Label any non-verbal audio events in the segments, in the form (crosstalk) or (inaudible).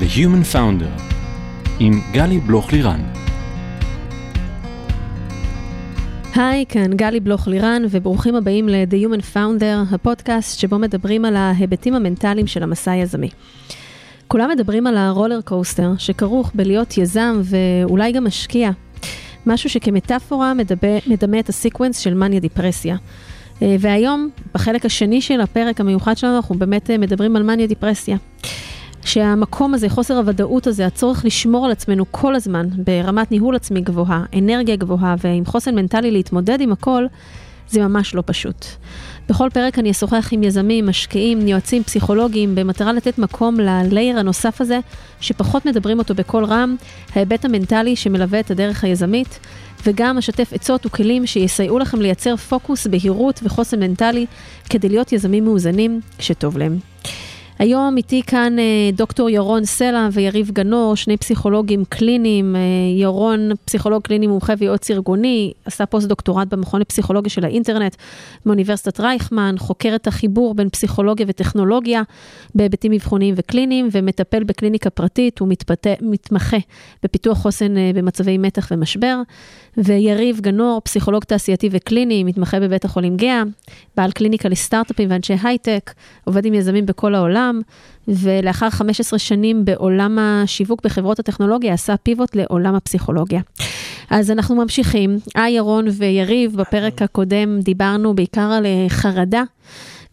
The Human Founder עם גלי בלוך-לירן. היי, כאן גלי בלוך-לירן, וברוכים הבאים ל-The Human Founder, הפודקאסט שבו מדברים על ההיבטים המנטליים של המסע היזמי. כולם מדברים על ה roller coaster שכרוך בלהיות יזם ואולי גם משקיע. משהו שכמטאפורה מדמה, מדמה את ה sequence של מניה דיפרסיה. אה, והיום, בחלק השני של הפרק המיוחד שלנו, אנחנו באמת אה, מדברים על מניה דיפרסיה. שהמקום הזה, חוסר הוודאות הזה, הצורך לשמור על עצמנו כל הזמן ברמת ניהול עצמי גבוהה, אנרגיה גבוהה ועם חוסן מנטלי להתמודד עם הכל, זה ממש לא פשוט. בכל פרק אני אשוחח עם יזמים, משקיעים, יועצים פסיכולוגיים, במטרה לתת מקום ללייר הנוסף הזה, שפחות מדברים אותו בקול רם, ההיבט המנטלי שמלווה את הדרך היזמית, וגם אשתף עצות וכלים שיסייעו לכם לייצר פוקוס, בהירות וחוסן מנטלי, כדי להיות יזמים מאוזנים כשטוב להם. היום איתי כאן אה, דוקטור ירון סלע ויריב גנור, שני פסיכולוגים קליניים. אה, ירון, פסיכולוג קליני מומחה ויועץ ארגוני, עשה פוסט דוקטורט במכון לפסיכולוגיה של האינטרנט מאוניברסיטת רייכמן, חוקר את החיבור בין פסיכולוגיה וטכנולוגיה בהיבטים אבחוניים וקליניים, ומטפל בקליניקה פרטית, הוא מתמחה בפיתוח חוסן אה, במצבי מתח ומשבר. ויריב גנור, פסיכולוג תעשייתי וקליני, מתמחה בבית החולים גאה, בעל קליניקה לסטארט-אפים ואנשי הייטק, עובד עם יזמים בכל העולם, ולאחר 15 שנים בעולם השיווק בחברות הטכנולוגיה, עשה פיבוט לעולם הפסיכולוגיה. אז אנחנו ממשיכים. היי ירון ויריב, בפרק הקודם דיברנו בעיקר על אה, חרדה.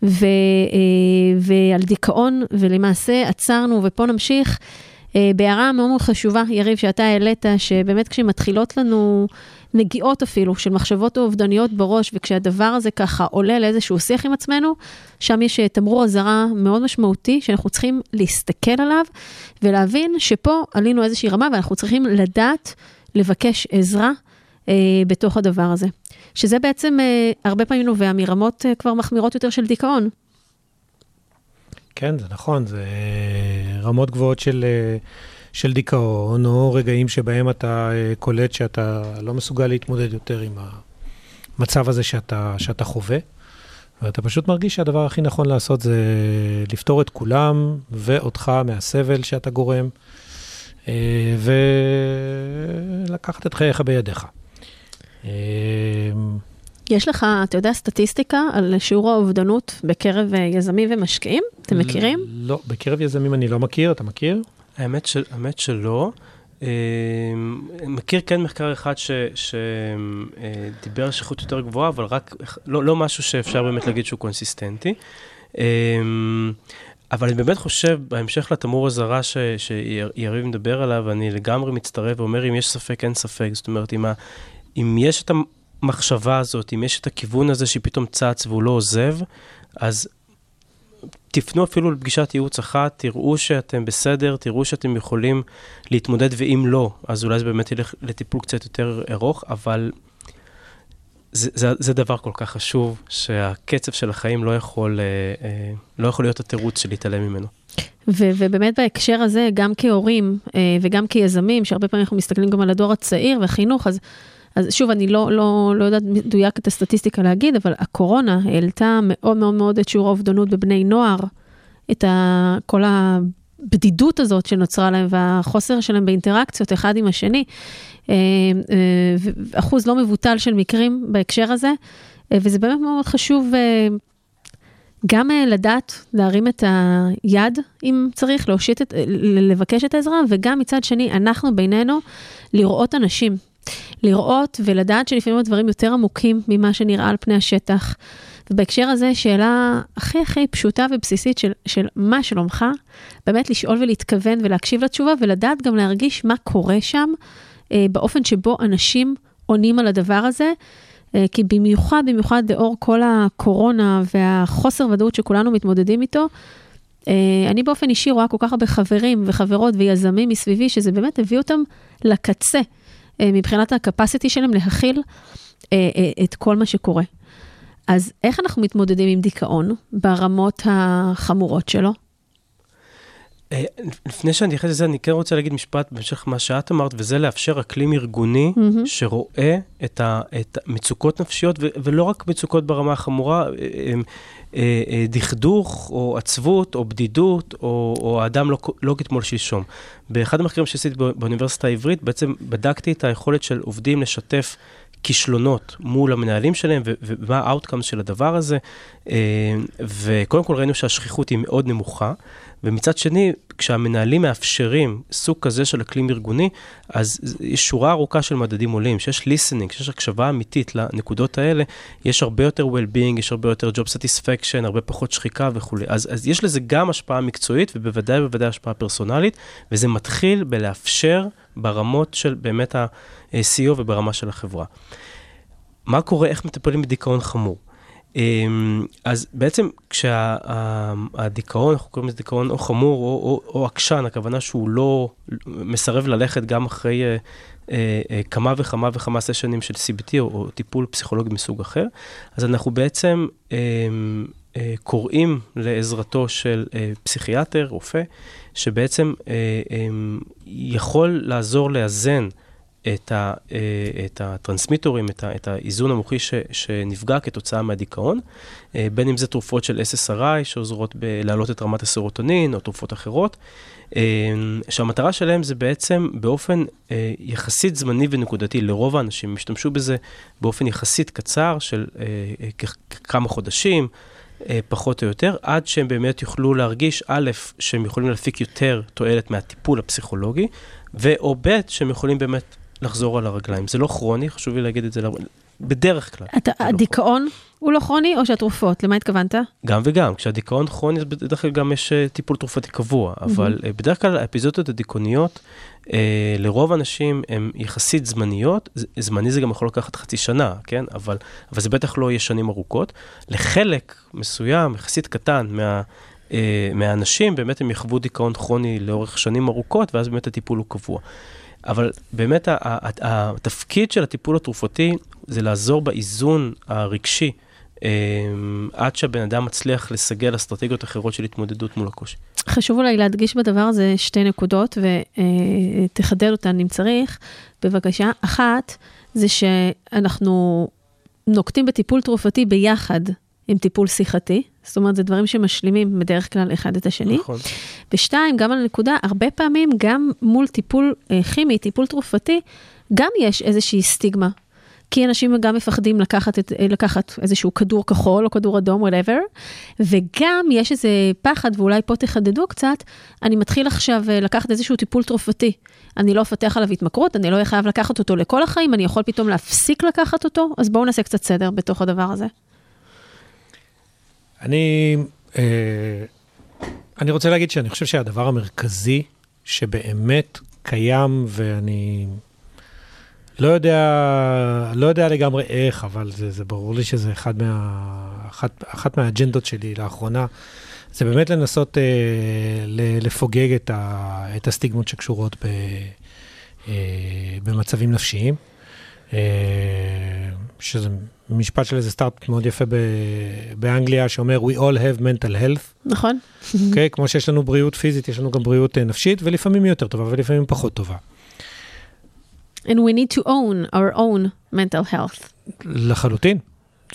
ו, אה, ועל דיכאון, ולמעשה עצרנו, ופה נמשיך אה, בהערה מאוד מאוד חשובה, יריב, שאתה העלית, שבאמת כשמתחילות לנו נגיעות אפילו של מחשבות אובדניות בראש, וכשהדבר הזה ככה עולה לאיזשהו שיח עם עצמנו, שם יש אה, תמרור אזהרה מאוד משמעותי, שאנחנו צריכים להסתכל עליו ולהבין שפה עלינו איזושהי רמה ואנחנו צריכים לדעת לבקש עזרה אה, בתוך הדבר הזה. שזה בעצם אה, הרבה פעמים נובע מרמות אה, כבר מחמירות יותר של דיכאון. כן, זה נכון, זה רמות גבוהות של, של דיכאון, או רגעים שבהם אתה אה, קולט שאתה לא מסוגל להתמודד יותר עם המצב הזה שאתה, שאתה חווה, ואתה פשוט מרגיש שהדבר הכי נכון לעשות זה לפתור את כולם ואותך מהסבל שאתה גורם, אה, ולקחת את חייך בידיך. אה, יש לך, אתה יודע, סטטיסטיקה על שיעור האובדנות בקרב יזמים ומשקיעים? אתם מכירים? לא, בקרב יזמים אני לא מכיר, אתה מכיר? האמת, של, האמת שלא. Uh, מכיר כן מחקר אחד שדיבר uh, על שכיחות יותר גבוהה, אבל רק, לא, לא משהו שאפשר באמת להגיד שהוא קונסיסטנטי. Uh, אבל אני באמת חושב, בהמשך לתמור אזהרה שיריב מדבר עליו, אני לגמרי מצטרף ואומר, אם יש ספק, אין ספק. זאת אומרת, אם, ה, אם יש את המחשבה הזאת, אם יש את הכיוון הזה שפתאום צץ והוא לא עוזב, אז תפנו אפילו לפגישת ייעוץ אחת, תראו שאתם בסדר, תראו שאתם יכולים להתמודד, ואם לא, אז אולי זה באמת ילך לטיפול קצת יותר ארוך, אבל זה, זה, זה דבר כל כך חשוב, שהקצב של החיים לא יכול, אה, אה, לא יכול להיות התירוץ של להתעלם ממנו. ו- ובאמת בהקשר הזה, גם כהורים אה, וגם כיזמים, שהרבה פעמים אנחנו מסתכלים גם על הדור הצעיר והחינוך, אז אז שוב, אני לא, לא, לא יודעת מדויק את הסטטיסטיקה להגיד, אבל הקורונה העלתה מאוד מאוד מאוד את שיעור האובדנות בבני נוער, את ה, כל הבדידות הזאת שנוצרה להם והחוסר שלהם באינטראקציות אחד עם השני. אה, אה, אחוז לא מבוטל של מקרים בהקשר הזה, אה, וזה באמת מאוד חשוב גם לדעת להרים את היד, אם צריך, להושיט את, לבקש את העזרה, וגם מצד שני, אנחנו בינינו, לראות אנשים. לראות ולדעת שלפעמים הדברים יותר עמוקים ממה שנראה על פני השטח. ובהקשר הזה, שאלה הכי הכי פשוטה ובסיסית של, של מה שלומך, באמת לשאול ולהתכוון ולהקשיב לתשובה ולדעת גם להרגיש מה קורה שם, אה, באופן שבו אנשים עונים על הדבר הזה. אה, כי במיוחד, במיוחד לאור כל הקורונה והחוסר ודאות שכולנו מתמודדים איתו, אה, אני באופן אישי רואה כל כך הרבה חברים וחברות ויזמים מסביבי, שזה באמת הביא אותם לקצה. אה, מבחינת ה-capacity שלהם להכיל אה, אה, את כל מה שקורה. אז איך אנחנו מתמודדים עם דיכאון ברמות החמורות שלו? אה, לפני שאני אתייחס לזה, אני כן רוצה להגיד משפט בהמשך למה שאת אמרת, וזה לאפשר אקלים ארגוני מהמם. שרואה את המצוקות נפשיות, ו- ולא רק מצוקות ברמה החמורה, אה, אה, דכדוך, או עצבות, או בדידות, או, או האדם לא, לא כתמול שלשום. באחד המחקרים שעשיתי בא- באוניברסיטה העברית, בעצם בדקתי את היכולת של עובדים לשתף כישלונות מול המנהלים שלהם, ומה ה-outcome של הדבר הזה. אה, וקודם כל ראינו שהשכיחות היא מאוד נמוכה. ומצד שני, כשהמנהלים מאפשרים סוג כזה של אקלים ארגוני, אז יש שורה ארוכה של מדדים עולים, שיש listening, שיש הקשבה אמיתית לנקודות האלה, יש הרבה יותר well-being, יש הרבה יותר job satisfaction, הרבה פחות שחיקה וכולי. אז, אז יש לזה גם השפעה מקצועית, ובוודאי ובוודאי השפעה פרסונלית, וזה מתחיל בלאפשר ברמות של באמת ה-CEO וברמה של החברה. מה קורה, איך מטפלים בדיכאון חמור? אמ, אז בעצם כשהדיכאון, אנחנו קוראים לזה דיכאון או חמור או, או, או עקשן, הכוונה שהוא לא מסרב ללכת גם אחרי אה, אה, אה, כמה וכמה וכמה סשנים של CBT או, או טיפול פסיכולוגי מסוג אחר, אז אנחנו בעצם אה, אה, קוראים לעזרתו של אה, פסיכיאטר, רופא, שבעצם אה, אה, יכול לעזור לאזן את, ה, אה, את הטרנסמיטורים, את, ה, את האיזון המוחי ש, שנפגע כתוצאה מהדיכאון, אה, בין אם זה תרופות של SSRI שעוזרות להעלות את רמת הסרוטונין או תרופות אחרות, אה, שהמטרה שלהם זה בעצם באופן יחסית זמני ונקודתי, לרוב האנשים השתמשו בזה באופן יחסית קצר של כמה חודשים. פחות או יותר, עד שהם באמת יוכלו להרגיש, א', שהם יכולים להפיק יותר תועלת מהטיפול הפסיכולוגי, ואו ב', שהם יכולים באמת לחזור על הרגליים. זה לא כרוני, חשוב לי להגיד את זה בדרך כלל. אתה, הדיכאון לא הוא לא כרוני או שהתרופות? למה התכוונת? גם וגם. כשהדיכאון כרוני, אז בדרך כלל גם יש טיפול תרופתי קבוע, אבל mm-hmm. בדרך כלל האפיזודות הדיכאוניות, אה, לרוב האנשים הן יחסית זמניות, זמני זה גם יכול לקחת חצי שנה, כן? אבל, אבל זה בטח לא יהיה שנים ארוכות. לחלק מסוים, יחסית קטן, מה... Uh, מהאנשים, באמת הם יחוו דיכאון כרוני לאורך שנים ארוכות, ואז באמת הטיפול הוא קבוע. אבל באמת התפקיד של הטיפול התרופתי זה לעזור באיזון הרגשי, עד שהבן אדם מצליח לסגל אסטרטגיות אחרות של התמודדות מול הקושי. חשוב אולי להדגיש בדבר הזה שתי נקודות, ותחדד אותן אם צריך, בבקשה. אחת, זה שאנחנו נוקטים בטיפול תרופתי ביחד עם טיפול שיחתי, זאת אומרת, זה דברים שמשלימים בדרך כלל אחד את השני. נכון. ושתיים, גם על הנקודה, הרבה פעמים גם מול טיפול אה, כימי, טיפול תרופתי, גם יש איזושהי סטיגמה. כי אנשים גם מפחדים לקחת, את, אה, לקחת איזשהו כדור כחול או כדור אדום, whatever, וגם יש איזה פחד, ואולי פה תחדדו קצת, אני מתחיל עכשיו אה, לקחת איזשהו טיפול תרופתי. אני לא אפתח עליו התמכרות, אני לא אהיה חייב לקחת אותו לכל החיים, אני יכול פתאום להפסיק לקחת אותו, אז בואו נעשה קצת סדר בתוך הדבר הזה. אני, אה, אני רוצה להגיד שאני חושב שהדבר המרכזי שבאמת קיים, ואני לא יודע, לא יודע לגמרי איך, אבל זה, זה ברור לי שזה אחד מה, אחת, אחת מהאג'נדות שלי לאחרונה, זה באמת לנסות אה, לפוגג את, ה, את הסטיגמות שקשורות ב, אה, במצבים נפשיים. אה, שזה משפט של איזה סטארט מאוד יפה באנגליה, שאומר We all have mental health. נכון. אוקיי? כמו שיש לנו בריאות פיזית, יש לנו גם בריאות אה, נפשית, ולפעמים היא יותר טובה ולפעמים פחות טובה. And we need to own our own mental health. לחלוטין.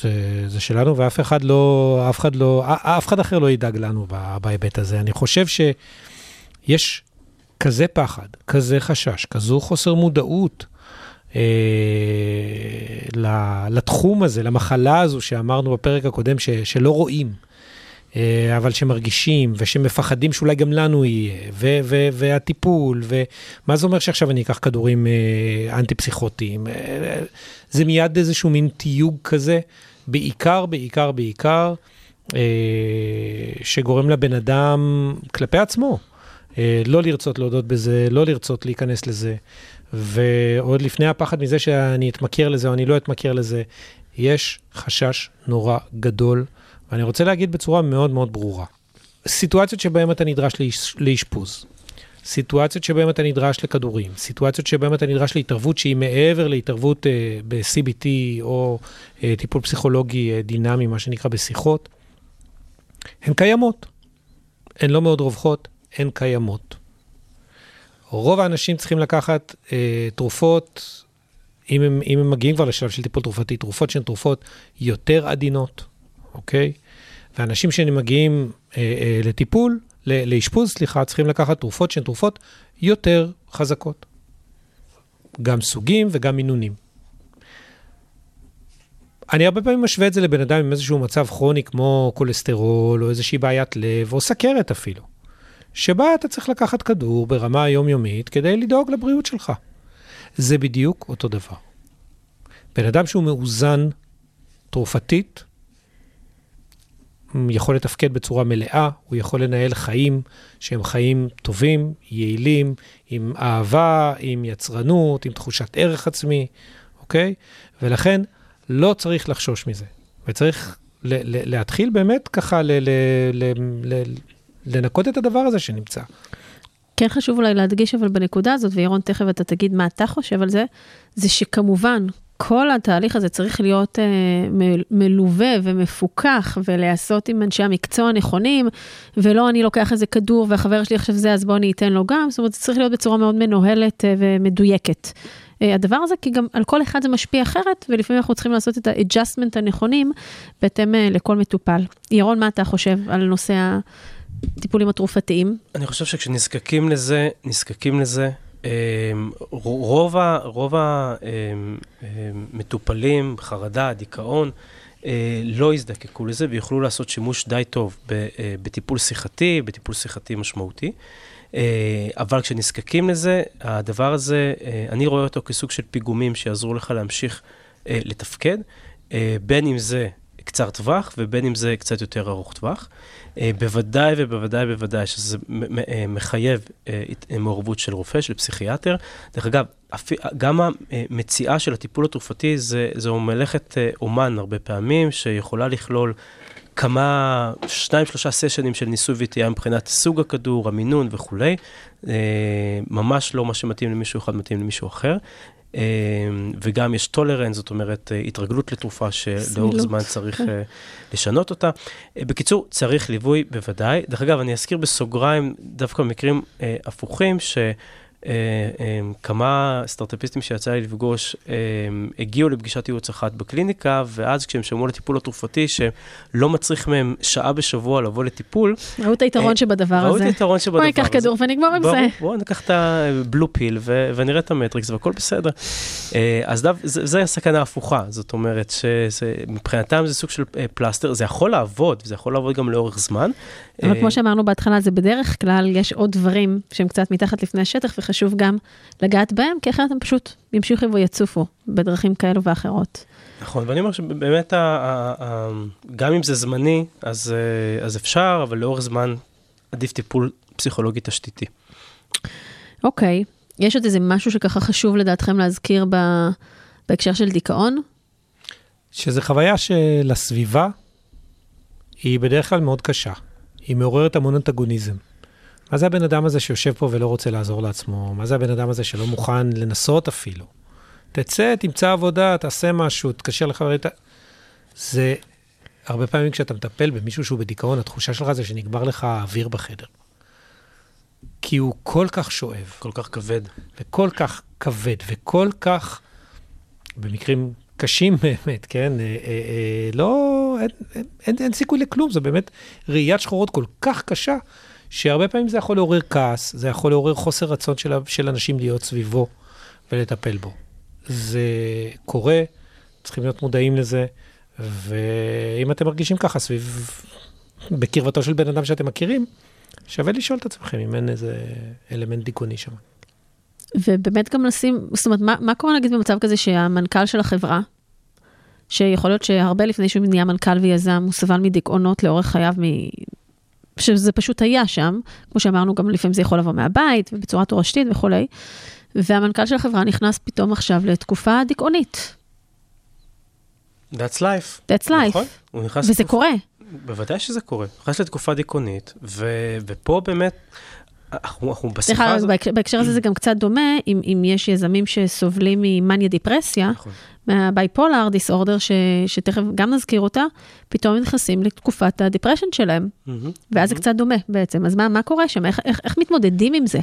זה, זה שלנו, ואף אחד לא, אף אחד לא, אף אחד אחר לא ידאג לנו בהיבט הזה. אני חושב שיש כזה פחד, כזה חשש, כזו חוסר מודעות אה, לתחום הזה, למחלה הזו שאמרנו בפרק הקודם, ש, שלא רואים, אה, אבל שמרגישים ושמפחדים שאולי גם לנו יהיה, ו, ו, והטיפול, ומה זה אומר שעכשיו אני אקח כדורים אה, אנטי-פסיכוטיים? זה מיד איזשהו מין תיוג כזה, בעיקר, בעיקר, בעיקר, שגורם לבן אדם כלפי עצמו. לא לרצות להודות בזה, לא לרצות להיכנס לזה. ועוד לפני הפחד מזה שאני אתמכר לזה או אני לא אתמכר לזה, יש חשש נורא גדול, ואני רוצה להגיד בצורה מאוד מאוד ברורה. סיטואציות שבהן אתה נדרש לאשפוז, סיטואציות שבהן אתה נדרש לכדורים, סיטואציות שבהן אתה נדרש להתערבות שהיא מעבר להתערבות אה, ב-CBT או אה, טיפול פסיכולוגי אה, דינמי, מה שנקרא בשיחות, הן קיימות. הן לא מאוד רווחות, הן קיימות. רוב האנשים צריכים לקחת אה, תרופות, אם הם, אם הם מגיעים כבר לשלב של טיפול תרופתי, תרופות שהן תרופות יותר עדינות, אוקיי? ואנשים שמגיעים אה, אה, לטיפול, לאשפוז, סליחה, צריכים לקחת תרופות שהן תרופות יותר חזקות. גם סוגים וגם מינונים. אני הרבה פעמים משווה את זה לבן אדם עם איזשהו מצב כרוני כמו כולסטרול, או איזושהי בעיית לב, או סכרת אפילו, שבה אתה צריך לקחת כדור ברמה היומיומית כדי לדאוג לבריאות שלך. זה בדיוק אותו דבר. בן אדם שהוא מאוזן תרופתית, יכול לתפקד בצורה מלאה, הוא יכול לנהל חיים שהם חיים טובים, יעילים, עם אהבה, עם יצרנות, עם תחושת ערך עצמי, אוקיי? ולכן לא צריך לחשוש מזה, וצריך ל- ל- להתחיל באמת ככה ל- ל- ל- לנקות את הדבר הזה שנמצא. כן חשוב אולי להדגיש אבל בנקודה הזאת, וירון תכף אתה תגיד מה אתה חושב על זה, זה שכמובן כל התהליך הזה צריך להיות uh, מלווה ומפוקח ולהיעשות עם אנשי המקצוע הנכונים, ולא אני לוקח איזה כדור והחבר שלי עכשיו זה, אז בוא אני אתן לו גם, זאת אומרת, זה צריך להיות בצורה מאוד מנוהלת uh, ומדויקת. Uh, הדבר הזה, כי גם על כל אחד זה משפיע אחרת, ולפעמים אנחנו צריכים לעשות את ה-adjustment הנכונים בהתאם uh, לכל מטופל. ירון, מה אתה חושב על נושא הטיפולים התרופתיים? אני חושב שכשנזקקים לזה, נזקקים לזה. אמ, רוב, רוב המטופלים, אמ, חרדה, דיכאון, אה, לא יזדקקו לזה ויוכלו לעשות שימוש די טוב אה, בטיפול שיחתי, בטיפול שיחתי משמעותי. אה, אבל כשנזקקים לזה, הדבר הזה, אני רואה אותו כסוג של פיגומים שיעזרו לך להמשיך לתפקד, בין אם זה קצר טווח ובין אם זה קצת יותר ארוך טווח. אה, בוודאי ובוודאי בוודאי שזה אה, מחייב אה, מעורבות של רופא, של פסיכיאטר. דרך אגב, גם המציאה של הטיפול התרופתי זה, זו מלאכת אומן הרבה פעמים, שיכולה לכלול כמה, שניים, שלושה סשנים של ניסוי וטעייה מבחינת סוג הכדור, המינון וכולי. ממש לא מה שמתאים למישהו אחד מתאים למישהו אחר. אמ, וגם יש טולרנס, זאת אומרת, אה, התרגלות לתרופה שלאורך זמן צריך. אה, לשנות אותה. אה, בקיצור, צריך ליווי בוודאי. דרך אגב, אני אזכיר בסוגריים דווקא מקרים הפוכים, ש... אה, אה, כמה סטארט-אפיסטים שיצא לי לפגוש אה, הגיעו לפגישת ייעוץ אחת בקליניקה, ואז כשהם שמעו לטיפול התרופתי, שלא מצריך מהם שעה בשבוע לבוא לטיפול. ראו את היתרון שבדבר הזה. ראו את היתרון שבדבר הזה. בואי ניקח כדור ונגמור עם זה. בואו ניקח את הבלו פיל ונראה את המטריקס והכל בסדר. אז זה הסכנה ההפוכה, זאת אומרת שמבחינתם זה סוג של פלסטר, זה יכול לעבוד, זה יכול לעבוד גם לאורך זמן. אבל כמו שאמרנו בהתחלה, זה בדרך כלל, יש עוד דברים שהם קצת מתחת לפני השטח, וחשוב גם לגעת בהם, כי אחרת הם פשוט ימשיכו ויצופו בדרכים כאלו ואחרות. נכון, ואני אומר שבאמת, גם אם זה זמני, אז, אה, אז אפשר, אבל לאורך זמן עדיף טיפול פסיכולוגי תשתיתי. אוקיי, יש עוד איזה משהו שככה חשוב לדעתכם להזכיר ב, בהקשר של דיכאון? שזה חוויה שלסביבה היא בדרך כלל מאוד קשה. היא מעוררת המון אנטגוניזם. מה זה הבן אדם הזה שיושב פה ולא רוצה לעזור לעצמו? מה זה הבן אדם הזה שלא מוכן לנסות אפילו? תצא, תמצא עבודה, תעשה משהו, תקשר לחברים. זה, הרבה פעמים כשאתה מטפל במישהו שהוא בדיכאון, התחושה שלך זה שנגמר לך האוויר בחדר. כי הוא כל כך שואב. כל כך כבד. וכל כך כבד, וכל כך, במקרים קשים (laughs) באמת, כן? אה, אה, אה, לא, אין, אין, אין, אין סיכוי לכלום, זה באמת ראיית שחורות כל כך קשה, שהרבה פעמים זה יכול לעורר כעס, זה יכול לעורר חוסר רצון של, של אנשים להיות סביבו ולטפל בו. זה קורה, צריכים להיות מודעים לזה, ואם אתם מרגישים ככה סביב, בקרבתו של בן אדם שאתם מכירים, שווה לשאול את עצמכם אם אין איזה אלמנט דיכאוני שם. ובאמת גם לשים, זאת אומרת, מה, מה קורה נגיד במצב כזה שהמנכ"ל של החברה, שיכול להיות שהרבה לפני שהוא נהיה מנכ"ל ויזם, הוא סבל מדיכאונות לאורך חייו. שזה פשוט היה שם, כמו שאמרנו, גם לפעמים זה יכול לבוא מהבית ובצורה תורשתית וכולי, והמנכ"ל של החברה נכנס פתאום עכשיו לתקופה דיכאונית. That's life. That's life. נכון? וזה לתקופ... קורה. בוודאי שזה קורה. נכנס לתקופה דיכאונית, ו... ופה באמת... אנחנו, אנחנו בשיחה הזאת... בהקשר הזה זה גם קצת דומה, אם, אם יש יזמים שסובלים ממאניה דיפרסיה, נכון. מה bipolar disorder, שתכף גם נזכיר אותה, פתאום נכנסים לתקופת ה depression שלהם, ואז זה קצת דומה בעצם. אז מה, מה קורה שם? איך, איך, איך מתמודדים עם זה?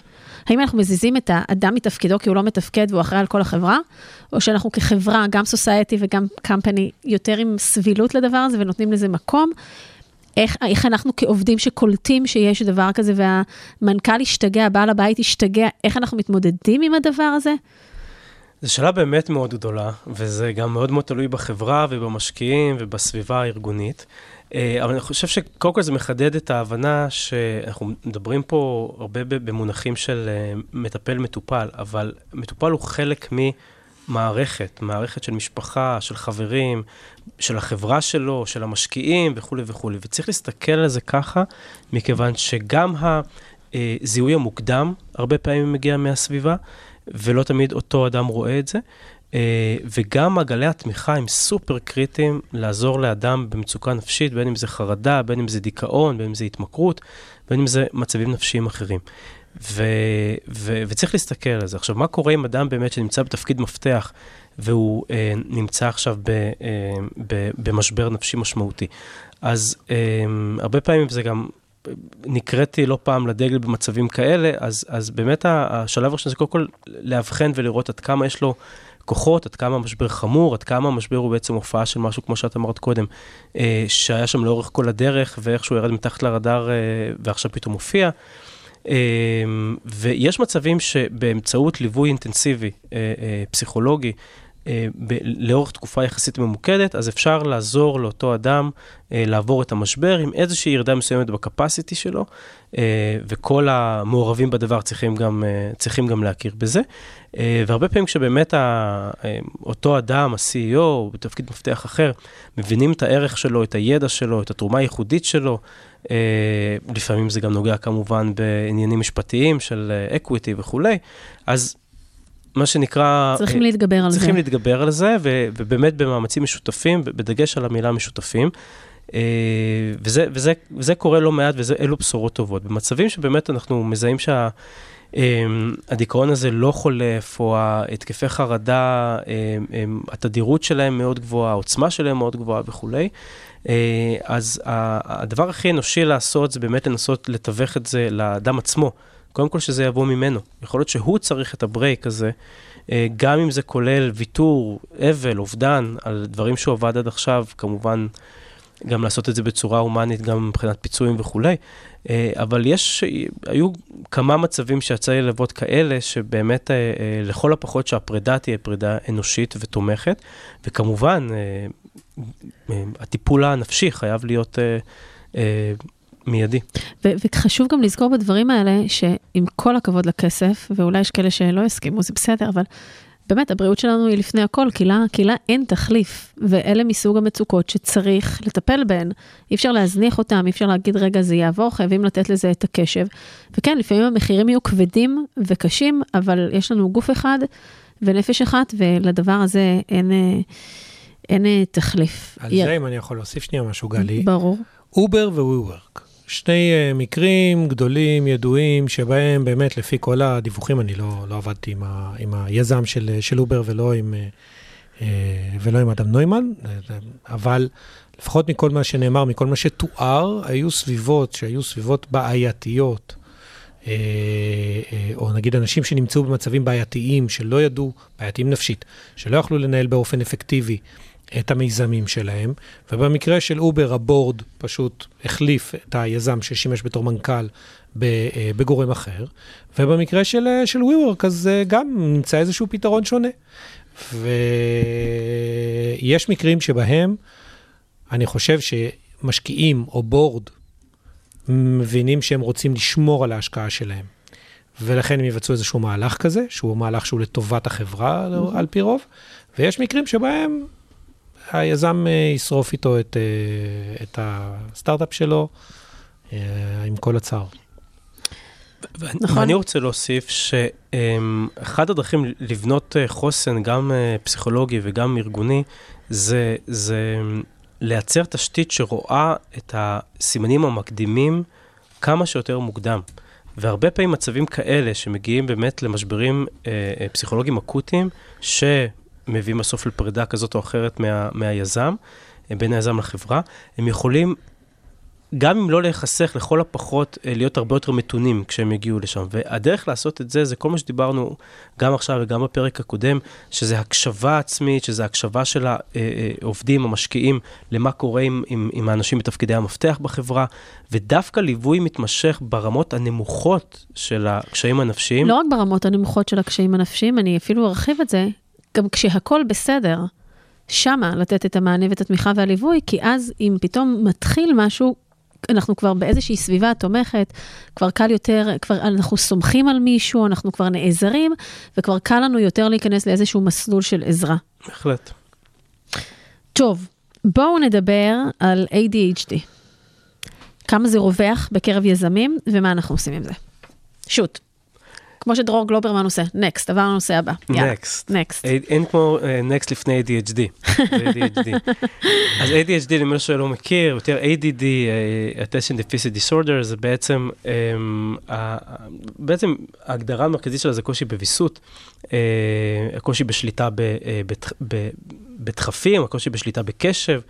האם אנחנו מזיזים את האדם מתפקידו כי הוא לא מתפקד והוא אחראי על כל החברה, או שאנחנו כחברה, גם society וגם company, יותר עם סבילות לדבר הזה ונותנים לזה מקום? איך, איך אנחנו כעובדים שקולטים שיש דבר כזה והמנכ"ל השתגע, בעל הבית השתגע, איך אנחנו מתמודדים עם הדבר הזה? זו שאלה באמת מאוד גדולה, וזה גם מאוד מאוד תלוי בחברה ובמשקיעים ובסביבה הארגונית. אה, אבל אני חושב שקודם כל זה מחדד את ההבנה שאנחנו מדברים פה הרבה במונחים של אה, מטפל-מטופל, אבל מטופל הוא חלק ממערכת, מערכת של משפחה, של חברים, של החברה שלו, של המשקיעים וכולי וכולי. וצריך להסתכל על זה ככה, מכיוון שגם הזיהוי המוקדם הרבה פעמים מגיע מהסביבה, ולא תמיד אותו אדם רואה את זה. אה, וגם מעגלי התמיכה הם סופר קריטיים לעזור לאדם במצוקה נפשית, בין אם זה חרדה, בין אם זה דיכאון, בין אם זה התמכרות, בין אם זה מצבים נפשיים אחרים. ו, ו, וצריך להסתכל על זה. עכשיו, מה קורה עם אדם באמת שנמצא בתפקיד מפתח והוא אה, נמצא עכשיו ב, אה, ב, במשבר נפשי משמעותי? אז אה, הרבה פעמים זה גם נקראתי לא פעם לדגל במצבים כאלה, אז, אז באמת השלב הראשון זה קודם כל לאבחן ולראות עד כמה יש לו כוחות, עד כמה המשבר חמור, עד כמה המשבר הוא בעצם הופעה של משהו, כמו שאת אמרת קודם, אה, שהיה שם לאורך כל הדרך, ואיכשהו ירד מתחת לרדאר אה, ועכשיו פתאום מופיע. אה, ויש מצבים שבאמצעות ליווי אינטנסיבי, פסיכולוגי, ב- לאורך תקופה יחסית ממוקדת, אז אפשר לעזור לאותו אדם אה, לעבור את המשבר עם איזושהי ירידה מסוימת בקפסיטי שלו, אה, וכל המעורבים בדבר צריכים גם, אה, צריכים גם להכיר בזה. אה, והרבה פעמים כשבאמת אה, אותו אדם, ה-CEO, בתפקיד מפתח אחר, מבינים את הערך שלו, את הידע שלו, את התרומה הייחודית שלו, אה, לפעמים זה גם נוגע כמובן בעניינים משפטיים של אקוויטי וכולי, אז מה שנקרא... צריכים אה, להתגבר על צריכים זה. צריכים להתגבר על זה, ו, ובאמת במאמצים משותפים, בדגש על המילה משותפים. אה, וזה, וזה, וזה קורה לא מעט, ואלו בשורות טובות. במצבים שבאמת אנחנו מזהים שהדיכאון אה, הזה לא חולף, או התקפי חרדה, התדירות שלהם מאוד גבוהה, העוצמה שלהם מאוד גבוהה וכולי, אז הדבר הכי אנושי לעשות זה באמת לנסות לתווך את זה לאדם עצמו. קודם כל שזה יבוא ממנו. יכול להיות שהוא צריך את הברייק הזה, אה, גם אם זה כולל ויתור, אבל, אובדן, על דברים שהוא עבד עד עכשיו, כמובן, גם לעשות את זה בצורה הומנית, גם מבחינת פיצויים וכולי. אה, אבל יש, היו כמה מצבים שיצא לי ללוות כאלה, שבאמת אה, לכל הפחות שהפרידה תהיה פרידה אנושית ותומכת, וכמובן, הטיפול הנפשי חייב להיות מיידי. וחשוב גם לזכור בדברים האלה, שעם כל הכבוד לכסף, ואולי יש כאלה שלא יסכימו, זה בסדר, אבל באמת, הבריאות שלנו היא לפני הכל, כי לה, כי לה אין תחליף, ואלה מסוג המצוקות שצריך לטפל בהן. אי אפשר להזניח אותן, אי אפשר להגיד, רגע, זה יעבור, חייבים לתת לזה את הקשב. וכן, לפעמים המחירים יהיו כבדים וקשים, אבל יש לנו גוף אחד ונפש אחת, ולדבר הזה אין... אין תחליף. על י... זה, אם אני יכול להוסיף שנייה משהו, גלי. ברור. אובר ו-WeWork. שני uh, מקרים גדולים, ידועים, שבהם באמת, לפי כל הדיווחים, אני לא, לא עבדתי עם, ה, עם היזם של, של אובר ולא עם, uh, ולא עם אדם נוימן, אבל לפחות מכל מה שנאמר, מכל מה שתואר, היו סביבות שהיו סביבות בעייתיות. או נגיד אנשים שנמצאו במצבים בעייתיים, שלא ידעו, בעייתיים נפשית, שלא יכלו לנהל באופן אפקטיבי את המיזמים שלהם, ובמקרה של אובר ה board פשוט החליף את היזם ששימש בתור מנכ"ל אה, בגורם אחר, ובמקרה של, אה, של WeWork אז אה, גם נמצא איזשהו פתרון שונה. ויש מקרים שבהם אני חושב שמשקיעים או board מבינים שהם רוצים לשמור על ההשקעה שלהם. ולכן הם יבצעו איזשהו מהלך כזה, שהוא מהלך שהוא לטובת החברה mm-hmm. על פי רוב, ויש מקרים שבהם היזם אה, ישרוף איתו את, אה, את הסטארט-אפ שלו אה, עם כל הצער. נכון. ואני רוצה להוסיף שאחד הדרכים לבנות חוסן, גם פסיכולוגי וגם ארגוני, זה, זה לייצר תשתית שרואה את הסימנים המקדימים כמה שיותר מוקדם. והרבה פעמים מצבים כאלה שמגיעים באמת למשברים אה, פסיכולוגיים אקוטיים, ש... מביאים בסוף לפרידה כזאת או אחרת מה, מהיזם, בין היזם לחברה, הם יכולים גם אם לא להיחסך, לכל הפחות אה, להיות הרבה יותר מתונים כשהם יגיעו לשם. והדרך לעשות את זה, זה כל מה שדיברנו גם עכשיו וגם בפרק הקודם, שזה הקשבה עצמית, שזה הקשבה של העובדים, אה, אה, המשקיעים, למה קורה עם, עם, עם האנשים בתפקידי המפתח בחברה, ודווקא ליווי מתמשך ברמות הנמוכות של הקשיים הנפשיים. לא רק ברמות הנמוכות של הקשיים הנפשיים, אני אפילו ארחיב את זה, גם כשהכול בסדר. שמה לתת את המענה ואת התמיכה והליווי, כי אז אם פתאום מתחיל משהו, אנחנו כבר באיזושהי סביבה תומכת, כבר קל יותר, כבר אנחנו סומכים על מישהו, אנחנו כבר נעזרים, וכבר קל לנו יותר להיכנס לאיזשהו מסלול של עזרה. בהחלט. טוב, בואו נדבר על ADHD. כמה זה רווח בקרב יזמים, ומה אנחנו עושים עם זה. שוט. כמו שדרור גלוברמן עושה, נקסט, עבר לנושא הבא. נקסט. נקסט. אין כמו נקסט uh, לפני ADHD. (laughs) אז ADHD, למי שלא מכיר, יותר ADD, uh, attention deficit disorder, זה בעצם, uh, בעצם ההגדרה המרכזית שלה זה קושי בוויסות, uh, הקושי בשליטה בדחפים, הקושי בשליטה בקשב.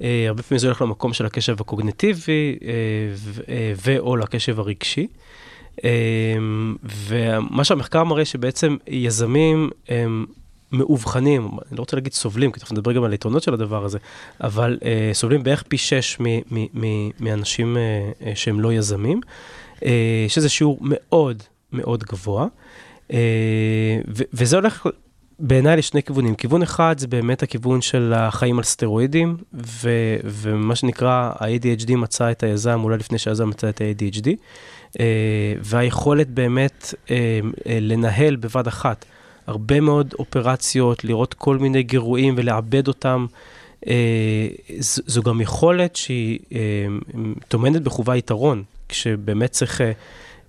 הרבה פעמים זה הולך למקום של הקשב uh, ו/או לקשב הרגשי. אמ, ומה שהמחקר מראה שבעצם יזמים הם מאובחנים, אני לא רוצה להגיד סובלים, כי תכף נדבר גם על היתרונות של הדבר הזה, אבל uh, סובלים בערך פי שש מאנשים uh, uh, שהם לא יזמים, uh, שזה שיעור מאוד מאוד גבוה, uh, וזה הולך בעיניי לשני כיוונים. כיוון אחד זה באמת הכיוון של החיים על סטרואידים, ו- ומה שנקרא, ה-ADHD מצא את היזם, אולי לפני שהיזם מצא את ה-ADHD. אה, והיכולת באמת אה, אה, לנהל בבת אחת הרבה מאוד אופרציות, לראות כל מיני גירויים ולעבד אותם. זו גם יכולת שהיא טומנת בחובה יתרון, כשבאמת צריך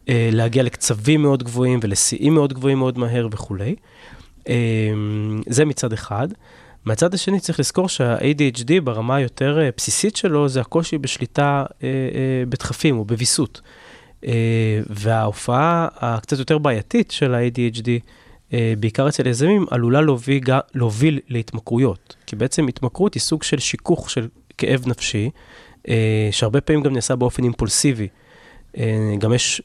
להגיע לקצבים מאוד גבוהים ולשיאים מאוד גבוהים מאוד מהר וכולי. זה מצד אחד. מהצד השני צריך לזכור שה-ADHD ברמה היותר בסיסית שלו זה הקושי בשליטה בדחפים או בוויסות. אה, וההופעה הקצת יותר בעייתית של ה-ADHD, אה, בעיקר אצל יזמים, עלולה להוביל, להוביל להתמכרויות. כי בעצם התמכרות היא סוג של שיכוך של כאב נפשי, אה, שהרבה פעמים גם נעשה באופן אימפולסיבי. גם יש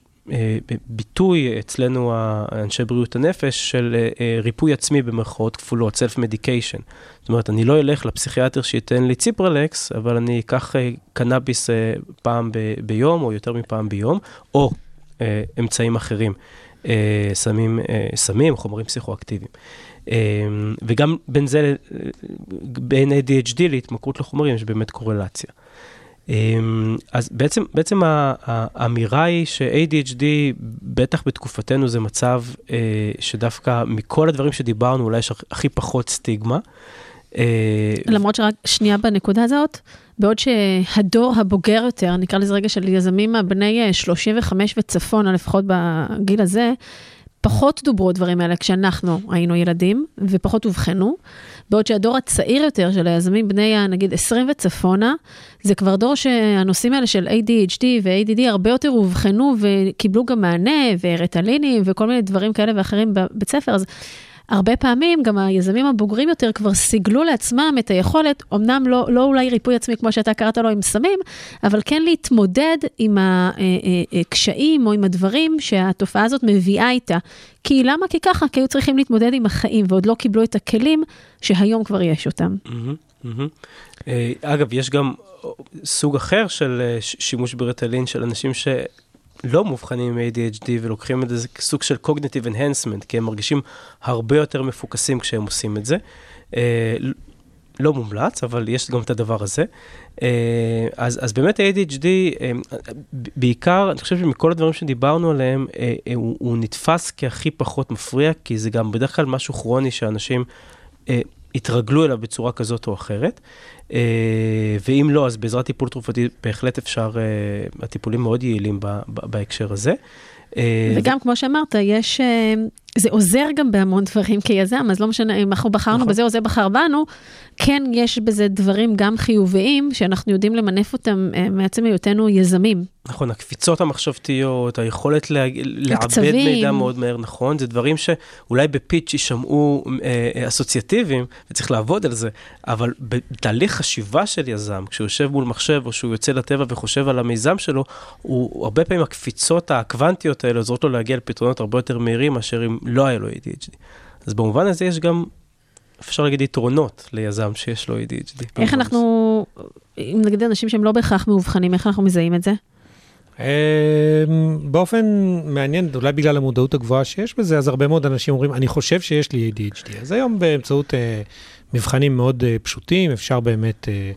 ביטוי אצלנו, אנשי בריאות הנפש, של ריפוי עצמי במרכאות כפולות, self-medication. זאת אומרת, אני לא אלך לפסיכיאטר שייתן לי ציפרלקס, אבל אני אקח קנאביס פעם ב- ביום, או יותר מפעם ביום, או אמצעים אחרים, סמים, סמים, חומרים פסיכואקטיביים. וגם בין זה, בין ADHD להתמכרות לחומרים, יש באמת קורלציה. אז בעצם, בעצם האמירה היא ש-ADHD, בטח בתקופתנו, זה מצב אה, שדווקא מכל הדברים שדיברנו, אולי יש הכי פחות סטיגמה. אה, למרות שרק שנייה בנקודה הזאת, בעוד שהדור הבוגר יותר, נקרא לזה רגע של יזמים הבני 35 אה, וצפונה, לפחות בגיל הזה, פחות דוברו הדברים האלה כשאנחנו היינו ילדים, ופחות אובחנו. בעוד שהדור הצעיר יותר של היזמים בני נגיד 20 וצפונה, זה כבר דור שהנושאים האלה של ADHD ו-ADD הרבה יותר אובחנו וקיבלו גם מענה ורטלינים וכל מיני דברים כאלה ואחרים בבית ספר. אז הרבה פעמים גם היזמים הבוגרים יותר כבר סיגלו לעצמם את היכולת, אמנם לא, לא אולי ריפוי עצמי כמו שאתה קראת לו עם סמים, אבל כן להתמודד עם הקשיים אה, אה, אה, או עם הדברים שהתופעה הזאת מביאה איתה. כי למה? כי ככה, כי היו צריכים להתמודד עם החיים ועוד לא קיבלו את הכלים שהיום כבר יש אותם. אגב, יש גם סוג אחר של שימוש ברטלין של אנשים ש... לא מאובחנים עם ADHD ולוקחים את זה כסוג של cognitive enhancement, כי הם מרגישים הרבה יותר מפוקסים כשהם עושים את זה. אה, לא מומלץ, אבל יש גם את הדבר הזה. אה, אז, אז באמת ה-ADHD, אה, בעיקר, אני חושב שמכל הדברים שדיברנו עליהם, הוא, הוא נתפס כהכי פחות מפריע, כי זה גם בדרך כלל משהו כרוני שאנשים התרגלו אליו בצורה כזאת או אחרת. אה, ואם לא, אז בעזרת טיפול תרופתי בהחלט אפשר, אה, הטיפולים מאוד יעילים בהקשר הזה. אה, וגם, כמו שאמרת, יש זה עוזר גם בהמון דברים כיזם, אז לא משנה אם אנחנו בחרנו נכון. בזה או זה בחר בנו, כן יש בזה דברים גם חיוביים, שאנחנו יודעים למנף אותם אה, מעצם היותנו יזמים. נכון, הקפיצות המחשבתיות, היכולת לה... לעבד. מידע מאוד מהר, נכון, זה דברים שאולי בפיץ' יישמעו אה, אה, אסוציאטיביים, וצריך לעבוד על זה, אבל בתהליך חשיבה של יזם, כשהוא יושב מול מחשב, או שהוא יוצא לטבע וחושב על המיזם שלו, הוא הרבה פעמים הקפיצות הקוונטיות האלה עוזרות לו להגיע לפתרונות הרבה יותר מהירים מאשר אם לא היה לו ADHD. אז במובן הזה יש גם, אפשר להגיד, יתרונות ליזם שיש לו ADHD. איך במובן אנחנו, אם נגיד אנשים שהם לא בהכרח מאובחנים, איך אנחנו מזהים את זה? אמ, באופן מעניין, אולי בגלל המודעות הגבוהה שיש בזה, אז הרבה מאוד אנשים אומרים, אני חושב שיש לי ADHD. אז היום באמצעות אה, מבחנים מאוד אה, פשוטים, אפשר באמת אה,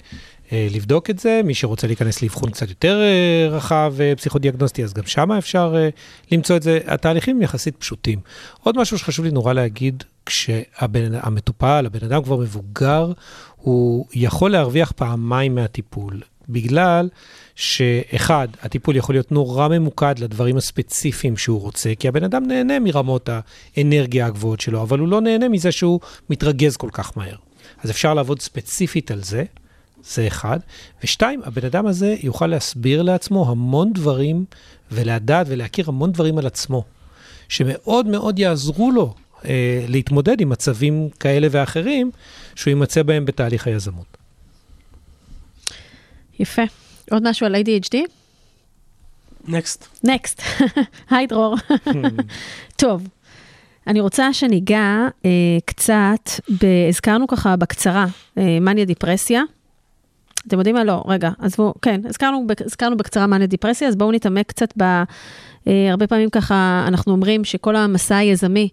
לבדוק את זה. מי שרוצה להיכנס לאבחון קצת יותר אה, רחב אה, פסיכודיאגנוסטי, אז גם שם אפשר אה, למצוא את זה. התהליכים יחסית פשוטים. עוד משהו שחשוב לי נורא להגיד, כשהמטופל, הבן אדם כבר מבוגר, הוא יכול להרוויח פעמיים מהטיפול. בגלל שאחד, הטיפול יכול להיות נורא ממוקד לדברים הספציפיים שהוא רוצה, כי הבן אדם נהנה מרמות האנרגיה הגבוהות שלו, אבל הוא לא נהנה מזה שהוא מתרגז כל כך מהר. אז אפשר לעבוד ספציפית על זה, זה אחד. ושתיים, הבן אדם הזה יוכל להסביר לעצמו המון דברים ולדעת ולהכיר המון דברים על עצמו, שמאוד מאוד יעזרו לו אה, להתמודד עם מצבים כאלה ואחרים שהוא יימצא בהם בתהליך היזמות. יפה. עוד משהו על ADHD? נקסט. נקסט. היי דרור. (laughs) טוב, אני רוצה שניגע אה, קצת, ב... הזכרנו ככה בקצרה, אה, מניה דיפרסיה. אתם יודעים מה? לא, רגע, עזבו, כן, הזכרנו, הזכרנו בקצרה מניה דיפרסיה, אז בואו נתעמק קצת ב... אה, הרבה פעמים ככה אנחנו אומרים שכל המסע היזמי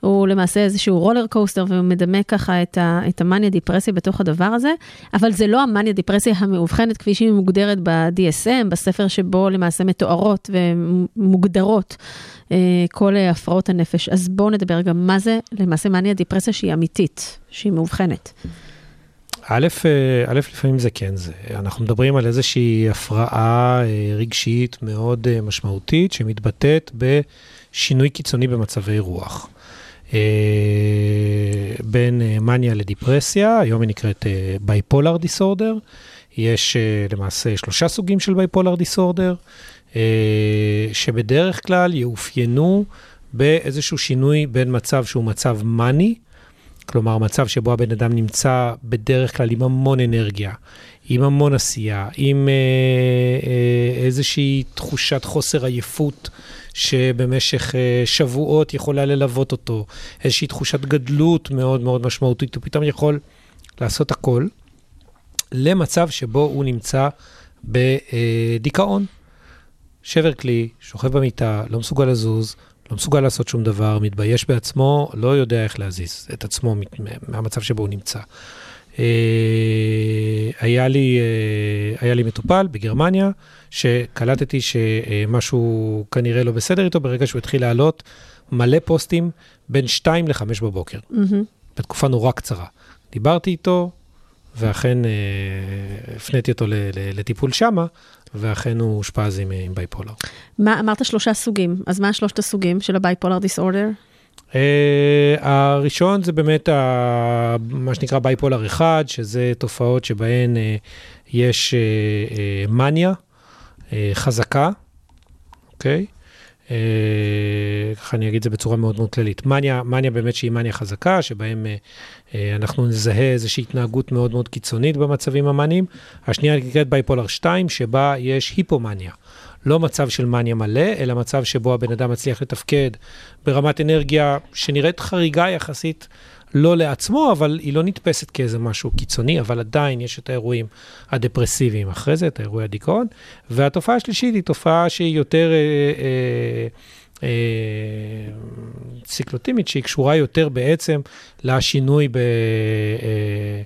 הוא למעשה איזשהו רולר קוסטר והוא מדמה ככה את, ה, את המאניה דיפרסיה בתוך הדבר הזה, אבל זה לא המאניה דיפרסיה המאובחנת כפי שהיא מוגדרת ב-DSM, בספר שבו למעשה מתוארות ומוגדרות אה, כל אה, הפרעות הנפש. אז בואו נדבר גם מה זה למעשה מאניה דיפרסיה שהיא אמיתית, שהיא מאובחנת. א', אה, א', לפעמים זה כן זה. אנחנו מדברים על איזושהי הפרעה אה, רגשית מאוד אה, משמעותית, שמתבטאת בשינוי קיצוני במצבי רוח. בין מניה לדיפרסיה, היום היא נקראת bipolar disorder. יש למעשה שלושה סוגים של bipolar disorder, שבדרך כלל יאופיינו באיזשהו שינוי בין מצב שהוא מצב מאני, כלומר, מצב שבו הבן אדם נמצא בדרך כלל עם המון אנרגיה, עם המון עשייה, עם אה, אה, איזושהי תחושת חוסר עייפות שבמשך אה, שבועות יכולה ללוות אותו, איזושהי תחושת גדלות מאוד מאוד משמעותית, הוא פתאום יכול לעשות הכל, למצב שבו הוא נמצא בדיכאון. שבר כלי, שוכב במיטה, לא מסוגל לזוז, לא מסוגל לעשות שום דבר, מתבייש בעצמו, לא יודע איך להזיז את עצמו מהמצב שבו הוא נמצא. אה, היה לי, אה, היה לי מטופל בגרמניה, שקלטתי שמשהו כנראה לא בסדר איתו, ברגע שהוא התחיל לעלות מלא פוסטים בין 2 ל-5 בבוקר, מהמם. בתקופה נורא קצרה. דיברתי איתו, ואכן אה, הפניתי אותו לטיפול שמה, ואכן הוא אושפז עם, עם bipolar. מה, אמרת שלושה סוגים, אז מה שלושת הסוגים של ה bipolar disorder? Uh, הראשון זה באמת ה, מה שנקרא bipolar אחד, שזה תופעות שבהן uh, יש uh, uh, מניה uh, חזקה, אוקיי? Uh, ככה אני אגיד זה בצורה מאוד מאוד כללית. מניה, מניה באמת שהיא מניה חזקה, שבהם uh, uh, אנחנו נזהה איזושהי התנהגות מאוד מאוד קיצונית במצבים המאניים. השנייה נקראת בייפולר 2, שבה יש היפומניה. לא מצב של מניה מלא, אלא מצב שבו הבן אדם מצליח לתפקד ברמת אנרגיה שנראית חריגה יחסית, לא לעצמו, אבל היא לא נתפסת כאיזה משהו קיצוני, אבל עדיין יש את האירועים הדפרסיביים אחרי זה, את האירועי הדיכאון. והתופעה השלישית היא תופעה שהיא יותר אה, אה, אה, ציקלוטימית, שהיא קשורה יותר בעצם לשינוי ב... אה,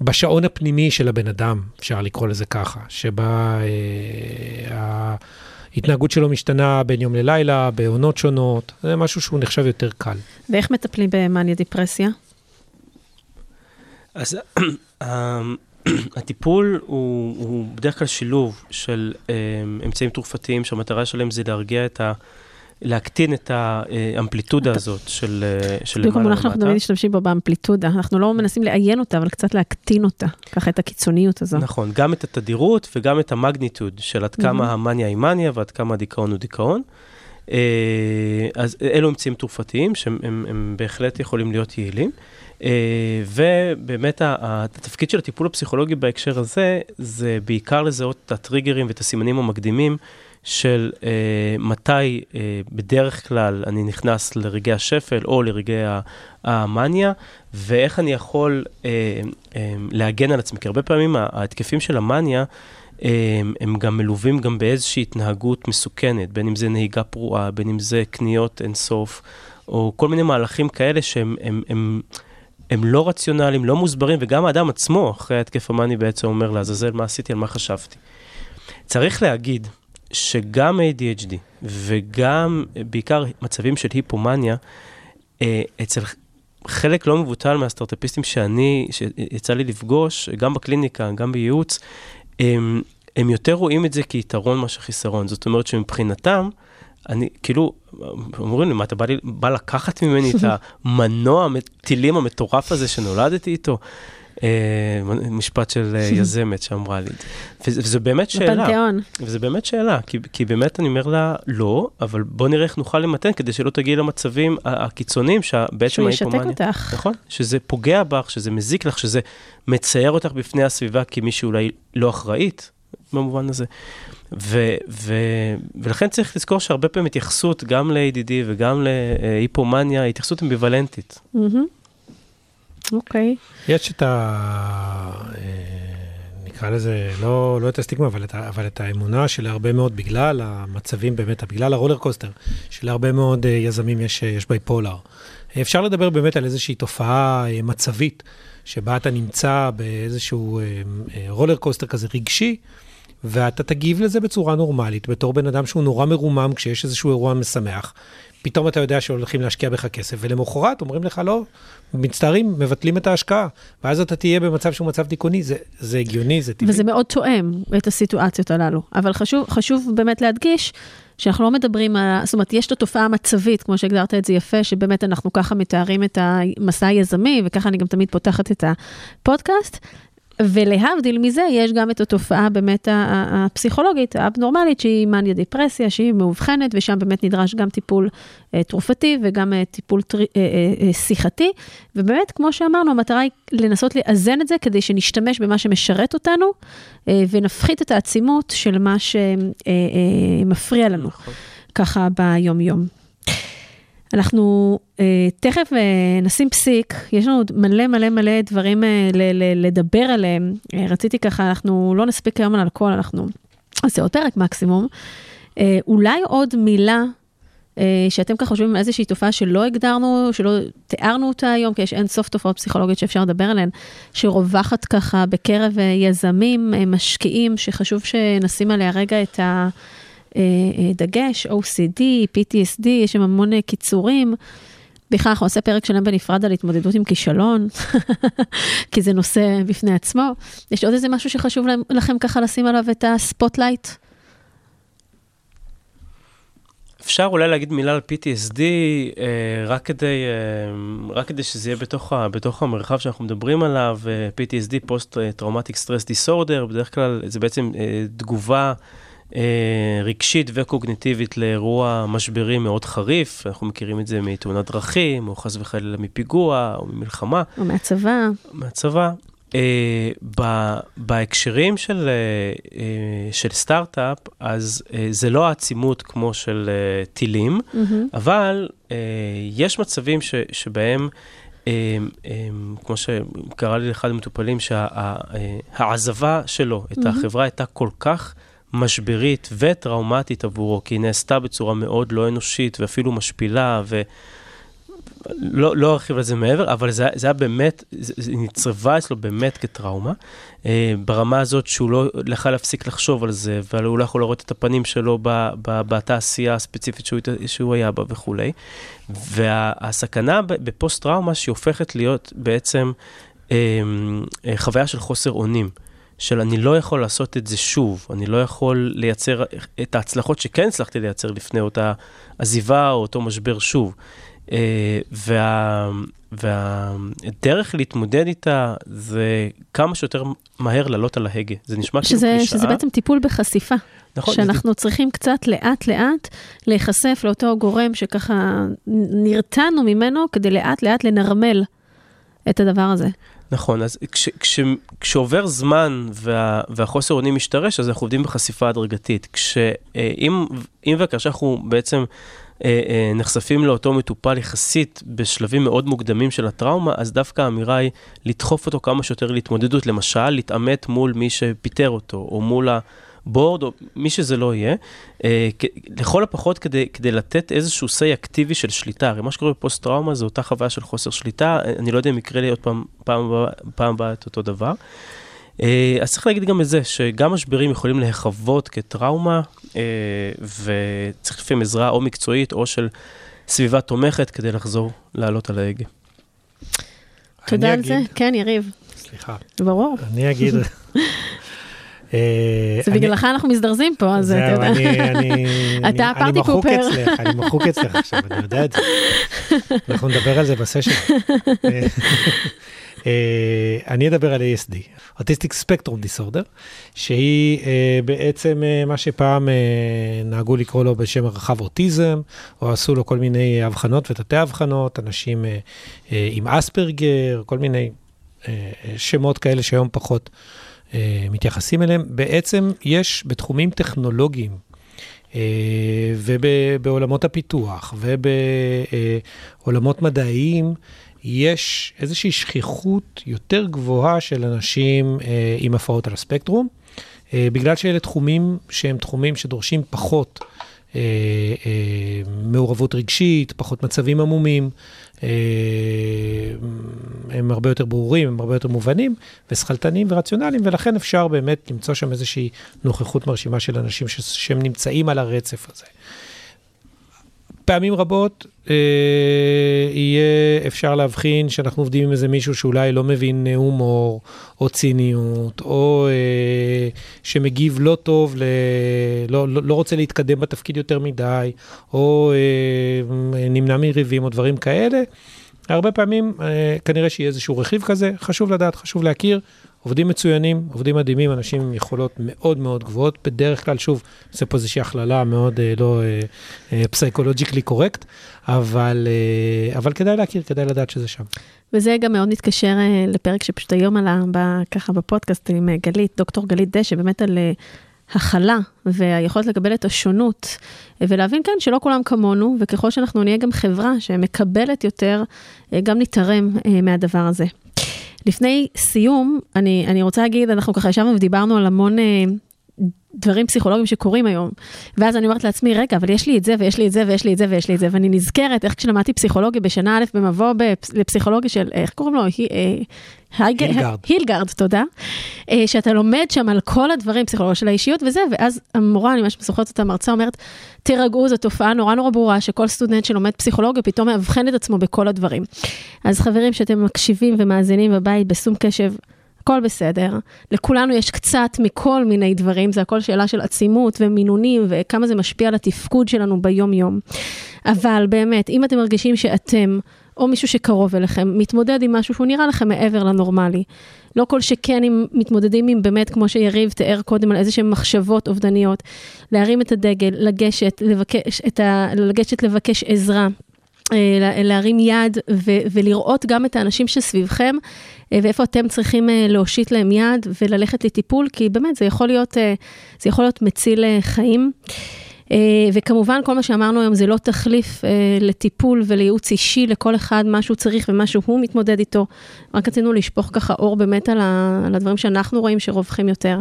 בשעון הפנימי של הבן אדם, אפשר לקרוא לזה ככה, שבה אה, ההתנהגות שלו משתנה בין יום ללילה, בעונות שונות, זה משהו שהוא נחשב יותר קל. ואיך מטפלים במאניה דיפרסיה? אז אמ, הטיפול הוא, הוא בדרך כלל שילוב של אמ, אמצעים תרופתיים שהמטרה שלהם זה להרגיע את, ה, להקטין את האמפליטודה הזאת של, אה, של בדיוק למעלה המונח שאנחנו תמיד משתמשים בו באמפליטודה, אנחנו לא מנסים לעיין אותה, אבל קצת להקטין אותה, ככה את הקיצוניות הזו. נכון, גם את התדירות וגם את המגניטוד של עד כמה מהמם. המאניה היא מאניה ועד כמה הדיכאון הוא דיכאון. אה, אז אלו אמצעים תרופתיים שהם הם, הם בהחלט יכולים להיות יעילים. אה, ובאמת התפקיד של הטיפול הפסיכולוגי בהקשר הזה, זה בעיקר לזהות את הטריגרים ואת הסימנים המקדימים של אה, מתי אה, בדרך כלל אני נכנס לרגעי השפל או לרגעי המאניה, ואיך אני יכול אה, אה, להגן על עצמי. כי הרבה פעמים ההתקפים של המאניה, הם, הם גם מלווים גם באיזושהי התנהגות מסוכנת, בין אם זה נהיגה פרועה, בין אם זה קניות אינסוף, או כל מיני מהלכים כאלה שהם הם, הם, הם לא רציונליים, לא מוסברים, וגם האדם עצמו, אחרי ההתקף המאני, בעצם אומר לעזאזל, מה עשיתי, על מה חשבתי. צריך להגיד שגם ADHD וגם בעיקר מצבים של היפומניה, אה, אצל חלק לא מבוטל מהסטארט-אפיסטים שאני, שיצא לי לפגוש, גם בקליניקה, גם בייעוץ, הם, הם יותר רואים את זה כיתרון מאשר חיסרון. זאת אומרת שמבחינתם, אני, כאילו, אומרים לי, מה, אתה בא, לי, בא לקחת ממני את (laughs) המנוע הטילים המטורף הזה שנולדתי איתו? אה, משפט של אה, (laughs) יזמת שאמרה לי. וזה, באמת שאלה. בפנתיאון. וזה באמת שאלה, כי, כי באמת אני אומר לה, לא, אבל בוא נראה איך נוכל למתן כדי שלא תגיעי למצבים הקיצוניים שבעצם שהוא ישתק ההיפומניה- אותך. נכון, שזה פוגע בך, שזה מזיק לך, שזה מצייר אותך בפני הסביבה כמי שאולי לא אחראית, במובן הזה. ו- ו- ולכן צריך לזכור שהרבה פעמים התייחסות גם ל-ADD וגם להיפומניה, היא התייחסות אמביוולנטית. מהמם. אוקיי. יש את ה... אה, נקרא לזה, לא, לא את הסטיגמה, אבל את, אבל את האמונה שלהרבה מאוד, בגלל המצבים באמת, בגלל הרולר קוסטר, שלהרבה מאוד אה, יזמים יש, אה, יש בייפולר. אפשר לדבר באמת על איזושהי תופעה מצבית, שבה אתה נמצא באיזשהו רולר קוסטר כזה רגשי, ואתה תגיב לזה בצורה נורמלית, בתור בן אדם שהוא נורא מרומם כשיש איזשהו אירוע משמח. פתאום אתה יודע שהולכים להשקיע בך כסף, ולמחרת אומרים לך, לא, מצטערים, מבטלים את ההשקעה, ואז אתה תהיה במצב שהוא מצב דיכאוני, זה, זה הגיוני, זה טבעי. וזה מאוד תואם את הסיטואציות הללו. אבל חשוב, חשוב באמת להדגיש שאנחנו לא מדברים על, זאת אומרת, יש את התופעה המצבית, כמו שהגדרת את זה יפה, שבאמת אנחנו ככה מתארים את המסע היזמי, וככה אני גם תמיד פותחת את הפודקאסט. ולהבדיל מזה, יש גם את התופעה באמת הפסיכולוגית, האבנורמלית, שהיא מניה דיפרסיה, שהיא מאובחנת, ושם באמת נדרש גם טיפול אה, תרופתי וגם אה, טיפול טרי, אה, אה, אה, שיחתי. ובאמת, כמו שאמרנו, המטרה היא לנסות לאזן את זה כדי שנשתמש במה שמשרת אותנו, אה, ונפחית את העצימות של מה שמפריע לנו, נכון. ככה ביום-יום. אנחנו אה, תכף אה, נשים פסיק, יש לנו עוד מלא מלא מלא דברים אה, ל- ל- לדבר עליהם. אה, רציתי ככה, אנחנו לא נספיק היום על הכל, אנחנו נעשה עוד פרק מקסימום. אה, אולי עוד מילה אה, שאתם ככה חושבים על איזושהי תופעה שלא הגדרנו, שלא תיארנו אותה היום, כי יש אין סוף תופעות פסיכולוגיות שאפשר לדבר עליהן, שרווחת ככה בקרב אה, יזמים, אה, משקיעים, שחשוב שנשים עליה רגע את הדגש, OCD, PTSD, יש שם המון אה, קיצורים. בכלל, אנחנו נעשה פרק שלם בנפרד על התמודדות עם כישלון, (laughs) כי זה נושא בפני עצמו. יש עוד איזה משהו שחשוב לכם ככה לשים עליו את ה spotlight? אפשר אולי להגיד מילה על PTSD, אה, רק, כדי, אה, רק כדי שזה יהיה בתוך, בתוך המרחב שאנחנו מדברים עליו, אה, PTSD, post-traumatic stress disorder, בדרך כלל זה בעצם אה, תגובה אה, רגשית וקוגניטיבית לאירוע משברי מאוד חריף, אנחנו מכירים את זה מתאונת דרכים, או חס וחלילה מפיגוע, או ממלחמה. או מהצבא? מהצבא. Uh, ב, בהקשרים של, uh, uh, של סטארט-אפ, אז uh, זה לא העצימות כמו של uh, טילים, מהמם. אבל uh, יש מצבים ש, שבהם, um, כמו שקרה לי לאחד המטופלים, שהעזבה שלו את מהמם. החברה הייתה כל כך משברית וטראומטית עבורו, כי היא נעשתה בצורה מאוד לא אנושית ואפילו משפילה, ו... לא, ארחיב על זה מעבר, אבל זה, זה היה באמת, זה, נצרבה אצלו באמת כטראומה, אה, ברמה הזאת שהוא לא יכול להפסיק לחשוב על זה, והוא לא יכול לראות את הפנים שלו ב, ב, בתעשייה הספציפית שהוא, שהוא היה בה וכולי. והסכנה בפוסט-טראומה שהיא הופכת להיות בעצם אה, אה, חוויה של חוסר אונים. של אני לא יכול לעשות את זה שוב, אני לא יכול לייצר את ההצלחות שכן הצלחתי לייצר לפני אותה עזיבה או אותו משבר שוב. אה, וה, והדרך להתמודד איתה זה כמה שיותר מהר לעלות על ההגה. זה נשמע שזה, כאילו קלישאה. שזה בעצם טיפול בחשיפה. נכון, שאנחנו זה... צריכים קצת לאט-לאט להיחשף לאותו גורם שככה נרתענו ממנו כדי לאט-לאט לנרמל את הדבר הזה. נכון, אז כש, כש, כשעובר זמן וה, והחוסר אונים משתרש, אז אנחנו עובדים בחשיפה הדרגתית. כשאם אם וכאשר אנחנו בעצם אה, אה, נחשפים לאותו מטופל יחסית בשלבים מאוד מוקדמים של הטראומה, אז דווקא האמירה היא לדחוף אותו כמה שיותר להתמודדות, למשל, להתעמת מול מי שפיטר אותו, או מול הבורד, או מי שזה לא יהיה, אה, לכל הפחות כדי, כדי לתת איזשהו say אקטיבי של שליטה. הרי מה שקורה בפוסט-טראומה זה אותה חוויה של חוסר שליטה, אני לא יודע אם יקרה לי עוד פעם, פעם, פעם הבאה את אותו דבר. אה, אז צריך להגיד גם את זה, שגם משברים יכולים להיחוות כטראומה, אה, וצריך לפעמים עזרה או מקצועית או של סביבה תומכת כדי לחזור לעלות על ההגה. תודה על זה. כן, יריב. סליחה. ברור. אני אגיד... (laughs) אה, זה בגללך אנחנו מזדרזים פה, אז אתה יודע. (laughs) אתה הפארטי פופר. אני מחוק אצלך עכשיו, אני יודע את זה. (laughs) אנחנו נדבר על זה בסשן. אה, אני אדבר על ASD, אוטיסטיק ספקטרום דיסורדר, שהיא בעצם מה שפעם נהגו לקרוא לו בשם הרחב אוטיזם, או עשו לו כל מיני הבחנות ותתי הבחנות, אנשים עם אספרגר, כל מיני שמות כאלה שהיום פחות מתייחסים אליהם. בעצם יש בתחומים טכנולוגיים, Uh, ובעולמות הפיתוח ובעולמות מדעיים, יש איזושהי שכיחות יותר גבוהה של אנשים אה, עם הפרעות על הספקטרום, אה, בגלל שאלה תחומים שהם תחומים שדורשים פחות אה, אה, מעורבות רגשית, פחות מצבים עמומים, אה, הם הרבה יותר ברורים, הם הרבה יותר מובנים, ושכלתניים ורציונליים, ולכן אפשר באמת למצוא שם איזושהי נוכחות מרשימה של אנשים ש- שהם נמצאים על הרצף הזה. פעמים רבות אה, יהיה אפשר להבחין שאנחנו עובדים עם איזה מישהו שאולי לא מבין הומור או ציניות, או אה, שמגיב לא טוב, ל... לא, לא, לא רוצה להתקדם בתפקיד יותר מדי, או אה, נמנע מריבים או דברים כאלה. הרבה פעמים אה, כנראה שיהיה איזשהו רכיב כזה, חשוב לדעת, חשוב להכיר. עובדים מצוינים, עובדים מדהימים, אנשים עם יכולות מאוד מאוד גבוהות. בדרך כלל, שוב, זה פה איזושהי הכללה מאוד אה, לא פסיכולוג'יקלי אה, קורקט, אה, אבל, אה, אבל כדאי להכיר, כדאי לדעת שזה שם. וזה גם מאוד מתקשר אה, לפרק שפשוט היום עלה ככה בפודקאסט עם אה, גלית, דוקטור גלית דשא, באמת על... אה, הכלה והיכולת לקבל את השונות ולהבין כן שלא כולם כמונו וככל שאנחנו נהיה גם חברה שמקבלת יותר, אה, גם נתערם מהדבר הזה. לפני סיום, אני, אני רוצה להגיד, אנחנו ככה ישבנו ודיברנו על המון אה, דברים פסיכולוגיים שקורים היום. ואז אני אומרת לעצמי, רגע, אבל יש לי את זה, ויש לי את זה, ויש לי את זה, ויש לי את זה, ואני נזכרת איך כשלמדתי פסיכולוגיה בשנה א' במבוא לפסיכולוגיה של, איך קוראים לו? אה, הילגרד. הילגרד, תודה. אה, שאתה לומד שם על כל הדברים, פסיכולוגיה של האישיות וזה, ואז המורה, אני ממש זוכרת אותה, מרצה אומרת, תירגעו, זו תופעה נורא נורא ברורה, שכל סטודנט שלומד פסיכולוגיה פתאום מאבחן את עצמו בכל הדברים. אז חברים, שאתם מקשיבים ומאזינים בבית בשום קשב, הכל בסדר. לכולנו יש קצת מכל מיני דברים, זה הכל שאלה של עצימות ומינונים וכמה זה משפיע על התפקוד שלנו ביום-יום. אבל באמת, אם אתם מרגישים שאתם... או מישהו שקרוב אליכם, מתמודד עם משהו שהוא נראה לכם מעבר לנורמלי. לא כל שכן אם מתמודדים עם באמת, כמו שיריב תיאר קודם, על איזה שהן מחשבות אובדניות, להרים את הדגל, לגשת, לבקש, ה... לגשת לבקש עזרה. אה, להרים יד ו- ולראות גם את האנשים שסביבכם ואיפה אתם צריכים אה, להושיט להם יד וללכת לטיפול, כי באמת זה יכול להיות, זה יכול להיות מציל חיים. וכמובן, כל מה שאמרנו היום זה לא תחליף לטיפול ולייעוץ אישי לכל אחד, מה שהוא צריך ומה שהוא מתמודד איתו. רק רצינו לשפוך ככה אור באמת על, הדברים שאנחנו רואים שרווחים יותר.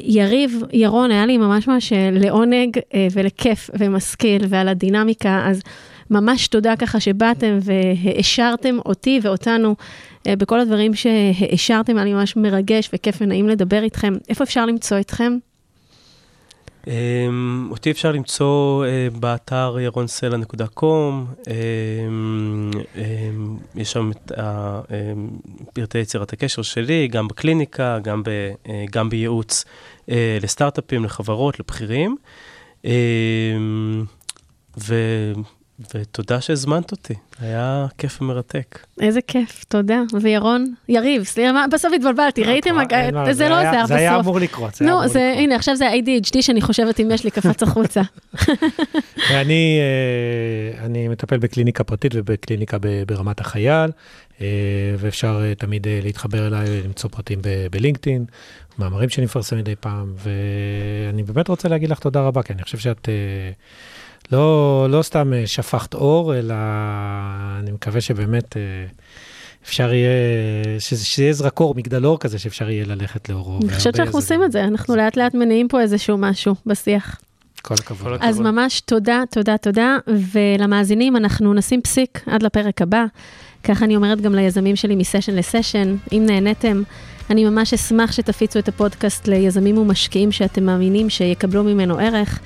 יריב, ירון, היה לי ממש ממש לעונג ולכיף ומשכיל ועל הדינמיקה, אז ממש תודה ככה שבאתם והעשרתם אותי ואותנו אה, בכל הדברים שהעשרתם, היה לי ממש מרגש וכיף ונעים לדבר איתכם. איפה אפשר למצוא אתכם? אמ, אותי אפשר למצוא אה, באתר ירונסלע.קום, אמ, אמ, יש שם את פרטי יצירת הקשר שלי, גם בקליניקה, גם, ב, אה, גם בייעוץ לסטארט-אפים, לחברות, לבכירים. ו, ותודה שהזמנת אותי, היה כיף ומרתק. איזה כיף, תודה. וירון, יריב, סליחה, בסוף התבלבלתי, ראיתם? אה, מה, זה לא עוזר זה היה בסוף. אמור לקרות. זה היה נו. הנה, עכשיו זה ה-ADHD שאני חושבת אם יש לי קפץ החוצה. (laughs) ואני אה, אני מטפל בקליניקה פרטית ובקליניקה ברמת החייל, ואפשר אה, תמיד אה, להתחבר אליי, למצוא פרטים בלינקדאין, מאמרים שאני מפרסם מדי פעם, ואני באמת רוצה להגיד לך תודה רבה, כי אני חושב שאת אה, לא, לא סתם אה, שפכת אור, אלא אני מקווה שבאמת אה, אפשר יהיה, שזה- שיהיה זרקור, מגדלור כזה, שאפשר יהיה ללכת לאורו. אני חושבת שאנחנו. עושים את זה, אנחנו לאט לאט מניעים פה איזשהו משהו בשיח. כל הכבוד. אז ממש תודה, תודה, תודה, ולמאזינים אנחנו נשים פסיק עד לפרק הבא. ככה אני אומרת גם ליזמים שלי מסשן לסשן, אם נהניתם, אני ממש אשמח שתפיצו את הפודקאסט ליזמים ומשקיעים שאתם מאמינים שיקבלו ממנו ערך.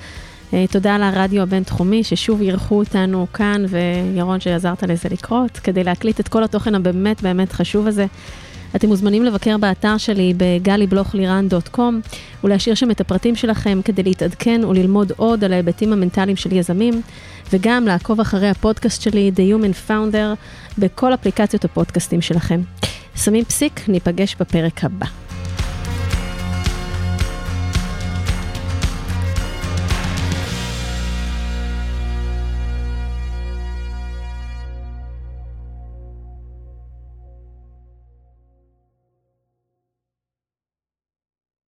אה, תודה לרדיו הבינתחומי, ששוב אירחו אותנו כאן, וירון שעזרת לזה לקרות, כדי להקליט את כל התוכן הבאמת באמת חשוב הזה. אתם מוזמנים לבקר באתר שלי בגלי-בלוך-לירן.קום ולהשאיר שם את הפרטים שלכם כדי להתעדכן וללמוד עוד על ההיבטים המנטליים של יזמים, וגם לעקוב אחרי הפודקאסט שלי, The Human Founder, בכל אפליקציות הפודקאסטים שלכם. שמים פסיק, ניפגש בפרק הבא.